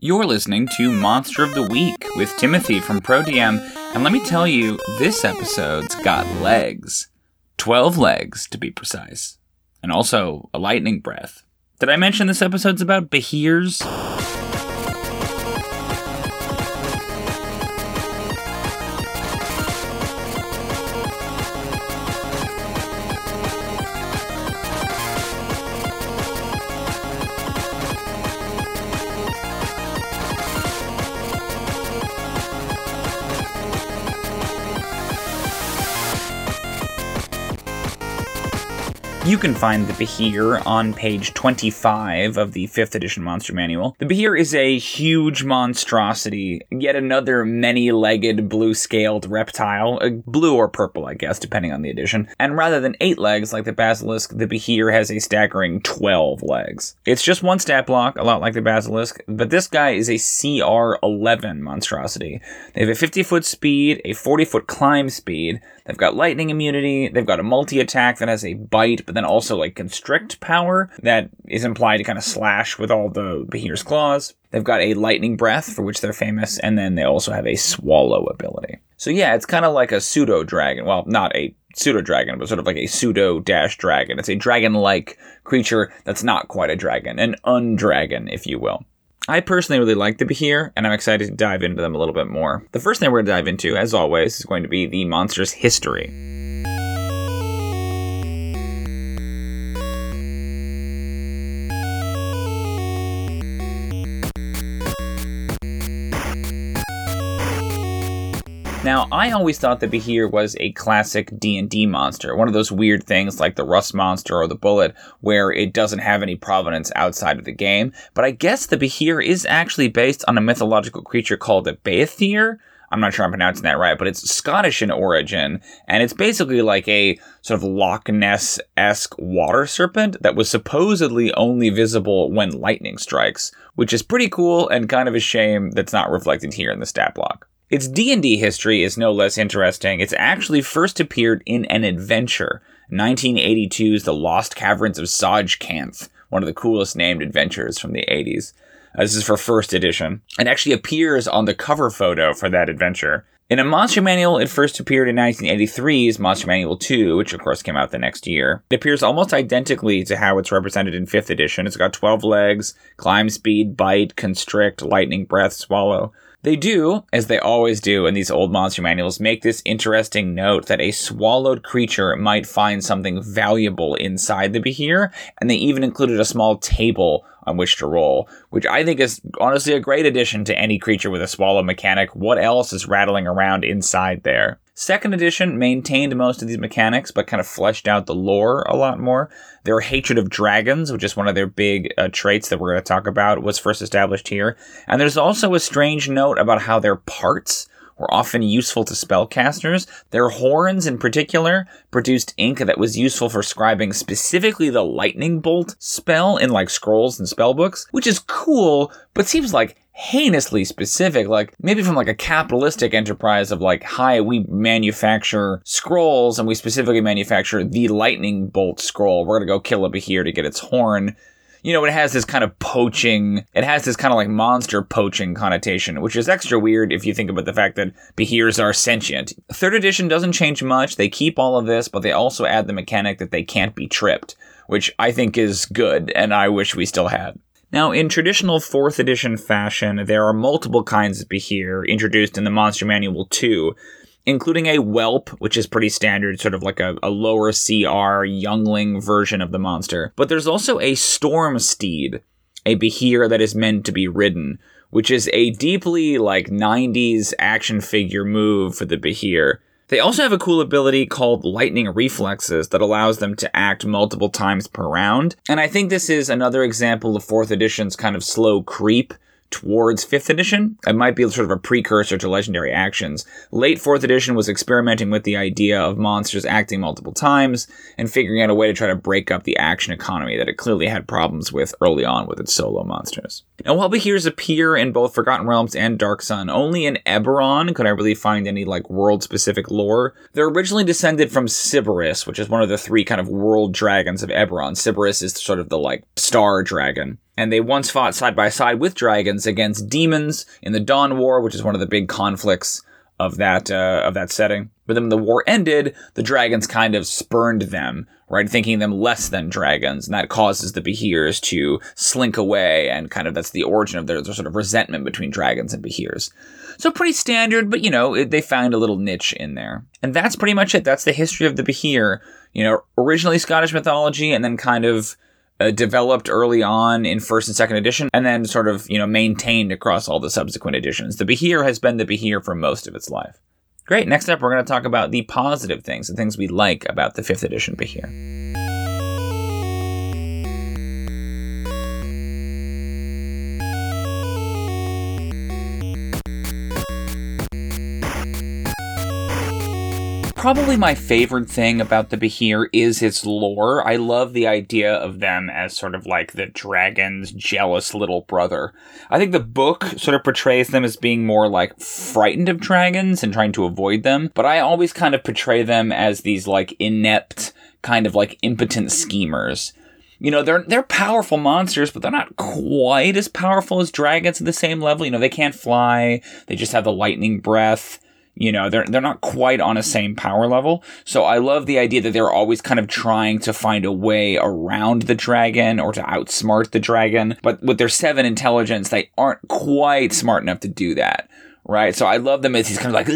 You're listening to Monster of the Week with Timothy from ProDM, and let me tell you, this episode's got legs. 12 legs, to be precise. And also a lightning breath. Did I mention this episode's about Behirs? You can find the Behir on page 25 of the 5th edition Monster Manual. The Behir is a huge monstrosity, yet another many legged, blue scaled reptile, uh, blue or purple, I guess, depending on the edition. And rather than 8 legs like the Basilisk, the Behir has a staggering 12 legs. It's just one stat block, a lot like the Basilisk, but this guy is a CR 11 monstrosity. They have a 50 foot speed, a 40 foot climb speed, they've got lightning immunity, they've got a multi attack that has a bite, but then also like constrict power that is implied to kind of slash with all the Behir's claws. They've got a lightning breath for which they're famous, and then they also have a swallow ability. So yeah, it's kind of like a pseudo dragon. Well, not a pseudo dragon, but sort of like a pseudo dash dragon. It's a dragon like creature that's not quite a dragon, an undragon, if you will. I personally really like the Behir, and I'm excited to dive into them a little bit more. The first thing we're going to dive into, as always, is going to be the monster's history. I always thought the Behir was a classic D&D monster, one of those weird things like the Rust Monster or the Bulette, where it doesn't have any provenance outside of the game. But I guess the Behir is actually based on a mythological creature called a Beithir. I'm not sure I'm pronouncing that right, but it's Scottish in origin, and it's basically like a sort of Loch Ness esque water serpent that was supposedly only visible when lightning strikes, which is pretty cool and kind of a shame that's not reflected here in the stat block. Its D&D history is no less interesting. It's actually first appeared in an adventure, 1982's The Lost Caverns of Tsojcanth, one of the coolest named adventures from the 80s. Uh, this is for first edition, and actually appears on the cover photo for that adventure. In a Monster Manual, it first appeared in 1983's Monster Manual 2, which of course came out the next year. It appears almost identically to how it's represented in 5th edition. It's got 12 legs, climb speed, bite, constrict, lightning breath, swallow. They do, as they always do in these old monster manuals, make this interesting note that a swallowed creature might find something valuable inside the Behir, and they even included a small table on which to roll, which I think is honestly a great addition to any creature with a swallow mechanic. What else is rattling around inside there? Second edition maintained most of these mechanics, but kind of fleshed out the lore a lot more. Their hatred of dragons, which is one of their big uh, traits that we're going to talk about, was first established here. And there's also a strange note about how their parts were often useful to spellcasters. Their horns, in particular, produced ink that was useful for scribing specifically the lightning bolt spell in like scrolls and spellbooks, which is cool, but seems like heinously specific, like maybe from like a capitalistic enterprise of like, hi, we manufacture scrolls and we specifically manufacture the lightning bolt scroll. We're gonna go kill a Behir to get its horn. You know, it has this kind of poaching, it has this kind of like monster poaching connotation, which is extra weird if you think about the fact that Behirs are sentient. Third edition doesn't change much. They keep all of this, but they also add the mechanic that they can't be tripped, which I think is good and I wish we still had. Now, in traditional 4th edition fashion, there are multiple kinds of Behir introduced in the Monster Manual 2, including a whelp, which is pretty standard, sort of like a, a, lower CR youngling version of the monster. But there's also a storm steed, a Behir that is meant to be ridden, which is a deeply like 90s action figure move for the Behir. They also have a cool ability called lightning reflexes that allows them to act multiple times per round. And I think this is another example of 4th edition's kind of slow creep towards 5th edition. It might be sort of a precursor to legendary actions. Late 4th edition was experimenting with the idea of monsters acting multiple times and figuring out a way to try to break up the action economy that it clearly had problems with early on with its solo monsters. Now, while Behirs appear in both Forgotten Realms and Dark Sun, only in Eberron could I really find any like world specific lore. They're originally descended from Siberys, which is one of the three kind of world dragons of Eberron. Siberys is sort of the like star dragon. And they once fought side by side with dragons against demons in the Dawn War, which is one of the big conflicts of that uh, of that setting. But then when the war ended, the dragons kind of spurned them, right, thinking them less than dragons, and that causes the Behirs to slink away, and kind of that's the origin of their, their sort of resentment between dragons and Behirs. So pretty standard, but you know it, they found a little niche in there, and that's pretty much it. That's the history of the Behir. You know, originally Scottish mythology, and then kind of uh, developed early on in first and second edition, and then sort of you know maintained across all the subsequent editions. The Behir has been the Behir for most of its life. Great. Next up, we're going to talk about the positive things, the things we like about the fifth edition Behir. Probably my favorite thing about the Behir is its lore. I love the idea of them as sort of like the dragon's jealous little brother. I think the book sort of portrays them as being more like frightened of dragons and trying to avoid them, but I always kind of portray them as these like inept, kind of like impotent schemers you know they're they're powerful monsters but they're not quite as powerful as dragons at the same level you know they can't fly they just have the lightning breath you know, they're they're not quite on a same power level. So I love the idea that they're always kind of trying to find a way around the dragon or to outsmart the dragon. But with their seven intelligence, they aren't quite smart enough to do that right? So I love them as these kind of like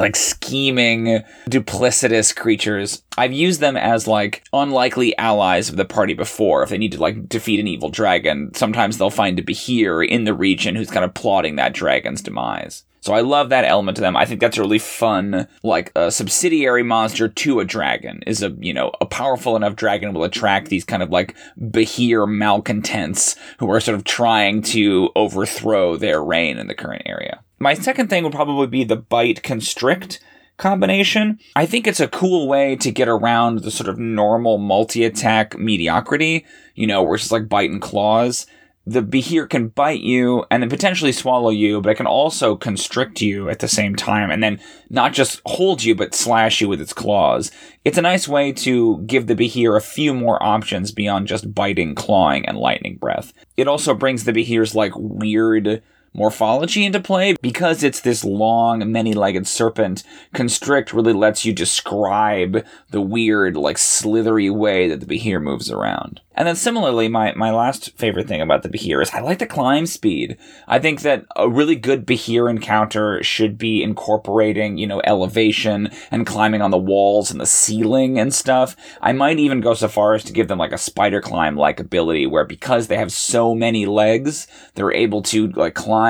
like scheming, duplicitous creatures. I've used them as like unlikely allies of the party before. If they need to like defeat an evil dragon, sometimes they'll find a Behir in the region who's kind of plotting that dragon's demise. So I love that element to them. I think that's a really fun, like a subsidiary monster to a dragon is a, you know, a powerful enough dragon will attract these kind of like Behir malcontents who are sort of trying to overthrow their reign in the current area. My second thing would probably be the bite constrict combination. I think it's a cool way to get around the sort of normal multi attack mediocrity, you know, where it's just like bite and claws the behir can bite you and then potentially swallow you, but it can also constrict you at the same time and then not just hold you, but slash you with its claws. It's a nice way to give the behir a few more options beyond just biting, clawing, and lightning breath. It also brings the behir's like weird morphology into play because it's this long, many-legged serpent. Constrict really lets you describe the weird, like slithery way that the behir moves around. And then similarly, my, my last favorite thing about the Behir is I like the climb speed. I think that a really good Behir encounter should be incorporating, you know, elevation and climbing on the walls and the ceiling and stuff. I might even go so far as to give them like a spider climb like ability where because they have so many legs, they're able to like climb,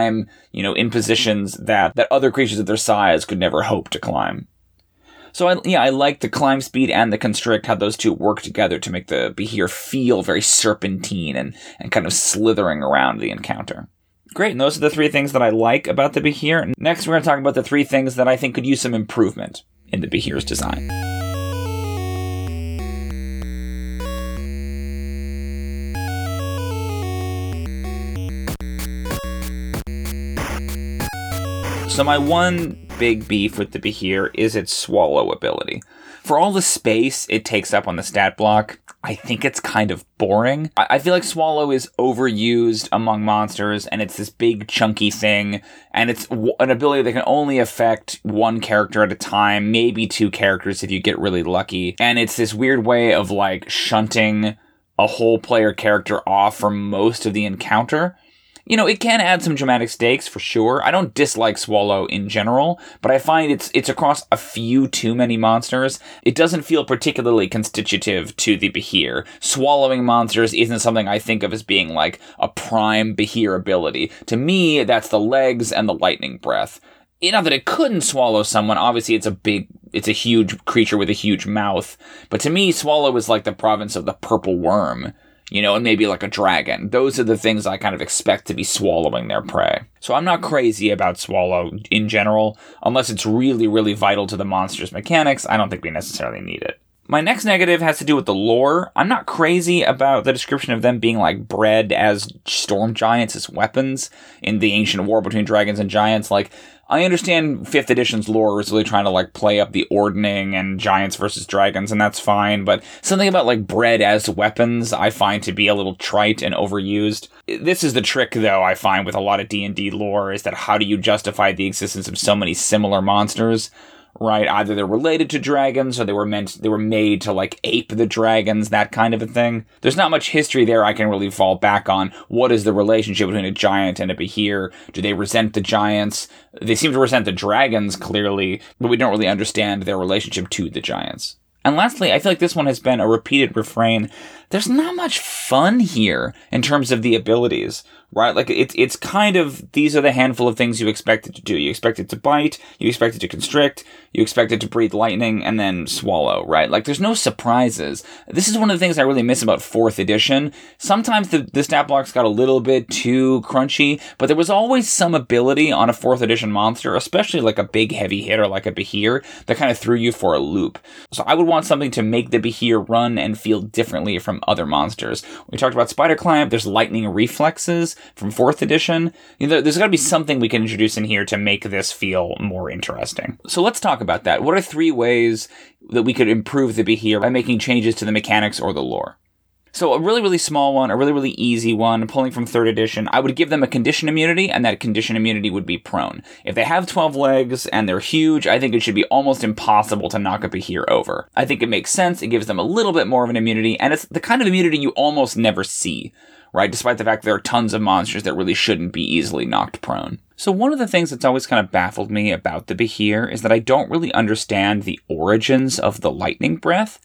you know, in positions that, that other creatures of their size could never hope to climb. So I, yeah, I like the climb speed and the constrict, how those two work together to make the Behir feel very serpentine and, and kind of slithering around the encounter. Great, and those are the three things that I like about the Behir. Next, we're going to talk about the three things that I think could use some improvement in the Behir's design. So my one big beef with the Behir is its swallow ability. For all the space it takes up on the stat block, I think it's kind of boring. I feel like Swallow is overused among monsters, and it's this big chunky thing, and it's an ability that can only affect one character at a time, maybe two characters if you get really lucky. And it's this weird way of like shunting a whole player character off for most of the encounter you know, it can add some dramatic stakes for sure. I don't dislike Swallow in general, but I find it's it's across a few too many monsters. It doesn't feel particularly constitutive to the Behir. Swallowing monsters isn't something I think of as being like a prime Behir ability. To me, that's the legs and the lightning breath. Not that it couldn't swallow someone. Obviously, it's a big, it's a huge creature with a huge mouth. But to me, Swallow is like the province of the purple worm you know, and maybe like a dragon. Those are the things I kind of expect to be swallowing their prey. So I'm not crazy about swallow in general, unless it's really, really vital to the monster's mechanics. I don't think we necessarily need it. My next negative has to do with the lore. I'm not crazy about the description of them being like bred as storm giants as weapons in the ancient war between dragons and giants. Like, I understand 5th edition's lore is really trying to like play up the ordning and giants versus dragons, and that's fine, but something about like bred as weapons I find to be a little trite and overused. This is the trick though I find with a lot of D&D lore is that how do you justify the existence of so many similar monsters? Right? Either they're related to dragons or they were meant, they were made to like ape the dragons, that kind of a thing. There's not much history there I can really fall back on. What is the relationship between a giant and a behir? Do they resent the giants? They seem to resent the dragons, clearly, but we don't really understand their relationship to the giants. And lastly, I feel like this one has been a repeated refrain. There's not much fun here in terms of the abilities, right? Like it's it's kind of these are the handful of things you expect it to do. You expect it to bite, you expect it to constrict, you expect it to breathe lightning, and then swallow, right? Like there's no surprises. This is one of the things I really miss about fourth edition. Sometimes the, the stat blocks got a little bit too crunchy, but there was always some ability on a fourth edition monster, especially like a big heavy hitter like a Behir, that kind of threw you for a loop. So I would want something to make the Behir run and feel differently from other monsters. We talked about Spider Climb, there's lightning reflexes from fourth edition. You know, there's got to be something we can introduce in here to make this feel more interesting. So let's talk about that. What are three ways that we could improve the Behir by making changes to the mechanics or the lore? So a really, really small one, a really, really easy one, pulling from third edition, I would give them a condition immunity, and that condition immunity would be prone. If they have 12 legs and they're huge, I think it should be almost impossible to knock a Behir over. I think it makes sense, it gives them a little bit more of an immunity, and it's the kind of immunity you almost never see right? Despite the fact there are tons of monsters that really shouldn't be easily knocked prone. So one of the things that's always kind of baffled me about the Behir is that I don't really understand the origins of the lightning breath.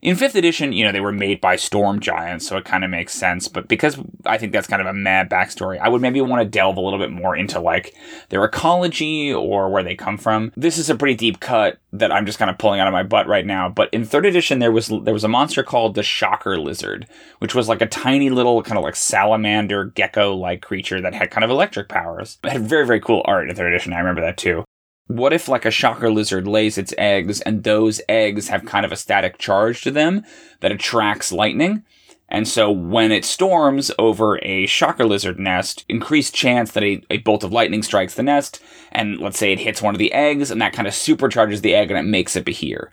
In fifth edition, you know, they were made by storm giants, so it kind of makes sense. But because I think that's kind of a mad backstory, I would maybe want to delve a little bit more into like their ecology or where they come from. This is a pretty deep cut that I'm just kind of pulling out of my butt right now. But in third edition, there was there was a monster called the Shocker Lizard, which was like a tiny little kind of like salamander gecko like creature that had kind of electric powers. It had very very cool art in third edition. I remember that too what if like a shocker lizard lays its eggs and those eggs have kind of a static charge to them that attracts lightning? And so when it storms over a shocker lizard nest, increased chance that a, a bolt of lightning strikes the nest, and let's say it hits one of the eggs, and that kind of supercharges the egg and it makes it Behir.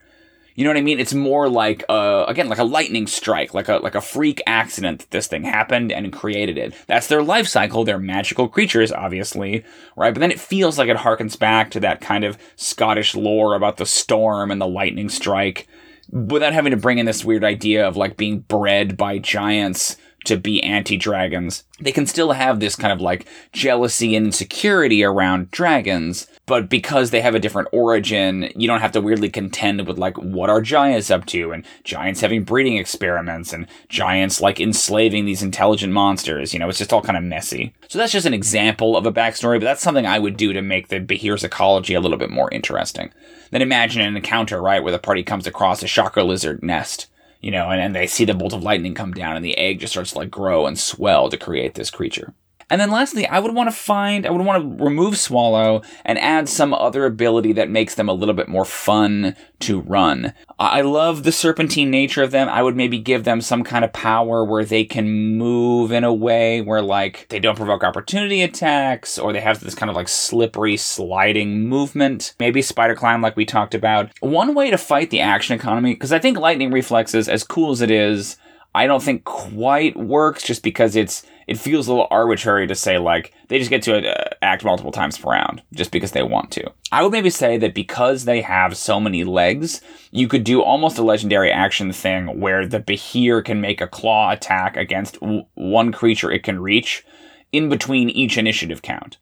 You know what I mean? It's more like uh again like a lightning strike, like a like a freak accident that this thing happened and created it. That's their life cycle. They're magical creatures, obviously, right? But then it feels like it harkens back to that kind of Scottish lore about the storm and the lightning strike, without having to bring in this weird idea of like being bred by giants to be anti-dragons. They can still have this kind of like jealousy and insecurity around dragons, but because they have a different origin, you don't have to weirdly contend with like what are giants up to and giants having breeding experiments and giants like enslaving these intelligent monsters. You know, it's just all kind of messy. So that's just an example of a backstory, but that's something I would do to make the Behir's ecology a little bit more interesting. Then imagine an encounter, right, where the party comes across a shocker lizard nest you know, and, and they see the bolt of lightning come down and the egg just starts to like grow and swell to create this creature. And then lastly, I would want to find, I would want to remove Swallow and add some other ability that makes them a little bit more fun to run. I love the serpentine nature of them. I would maybe give them some kind of power where they can move in a way where like they don't provoke opportunity attacks or they have this kind of like slippery sliding movement. Maybe spider climb like we talked about. One way to fight the action economy, because I think lightning reflexes, as cool as it is, I don't think quite works just because it's it feels a little arbitrary to say like they just get to uh, act multiple times per round just because they want to. I would maybe say that because they have so many legs, you could do almost a legendary action thing where the Behir can make a claw attack against w- one creature it can reach in between each initiative count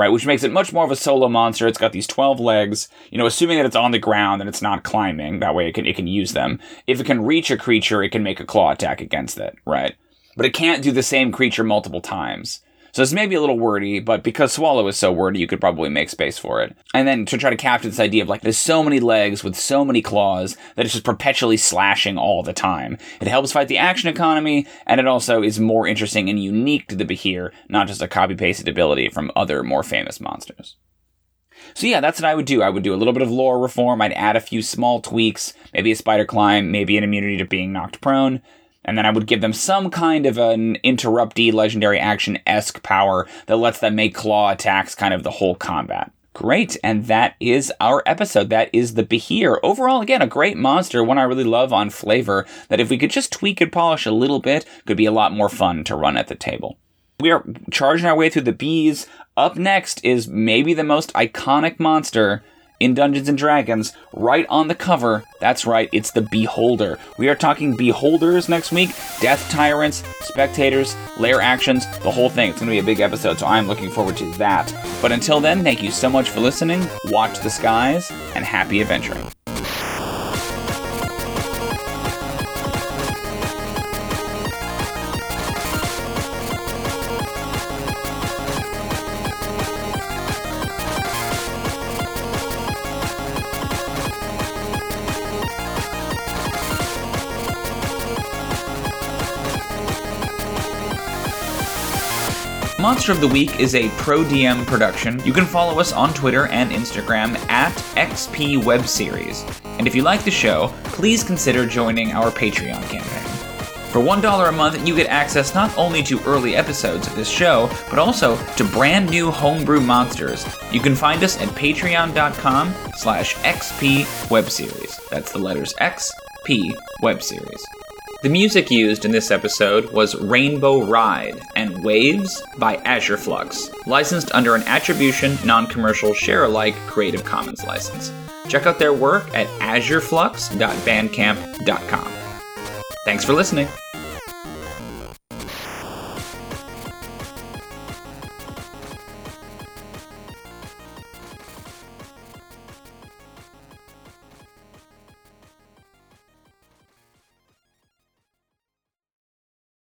right? Which makes it much more of a solo monster. It's got these 12 legs, you know, assuming that it's on the ground and it's not climbing. That way it can, it can use them. If it can reach a creature, it can make a claw attack against it, right? But it can't do the same creature multiple times. So it's maybe a little wordy, but because Swallow is so wordy, you could probably make space for it. And then to try to capture this idea of like, there's so many legs with so many claws that it's just perpetually slashing all the time. It helps fight the action economy, and it also is more interesting and unique to the Behir, not just a copy pasted ability from other more famous monsters. So yeah, that's what I would do. I would do a little bit of lore reform. I'd add a few small tweaks, maybe a spider climb, maybe an immunity to being knocked prone. And then I would give them some kind of an interrupty legendary action esque power that lets them make claw attacks kind of the whole combat. Great, and that is our episode. That is the Behir. Overall, again, a great monster, one I really love on flavor, that if we could just tweak and polish a little bit, could be a lot more fun to run at the table. We are charging our way through the bees. Up next is maybe the most iconic monster in Dungeons and Dragons, right on the cover. That's right, it's the Beholder. We are talking Beholders next week Death Tyrants, Spectators, Lair Actions, the whole thing. It's going to be a big episode, so I'm looking forward to that. But until then, thank you so much for listening. Watch the skies, and happy adventuring. Monster of the Week is a Pro DM production. You can follow us on Twitter and Instagram at XP Web Series. And if you like the show, please consider joining our Patreon campaign. For $1 a month, you get access not only to early episodes of this show, but also to brand new homebrew monsters. You can find us at patreon.com slash XP Webseries. That's the letters X, P, Web Series. The music used in this episode was Rainbow Ride and Waves by Azure Flux, licensed under an attribution, non commercial, share alike Creative Commons license. Check out their work at azureflux.bandcamp.com. Thanks for listening.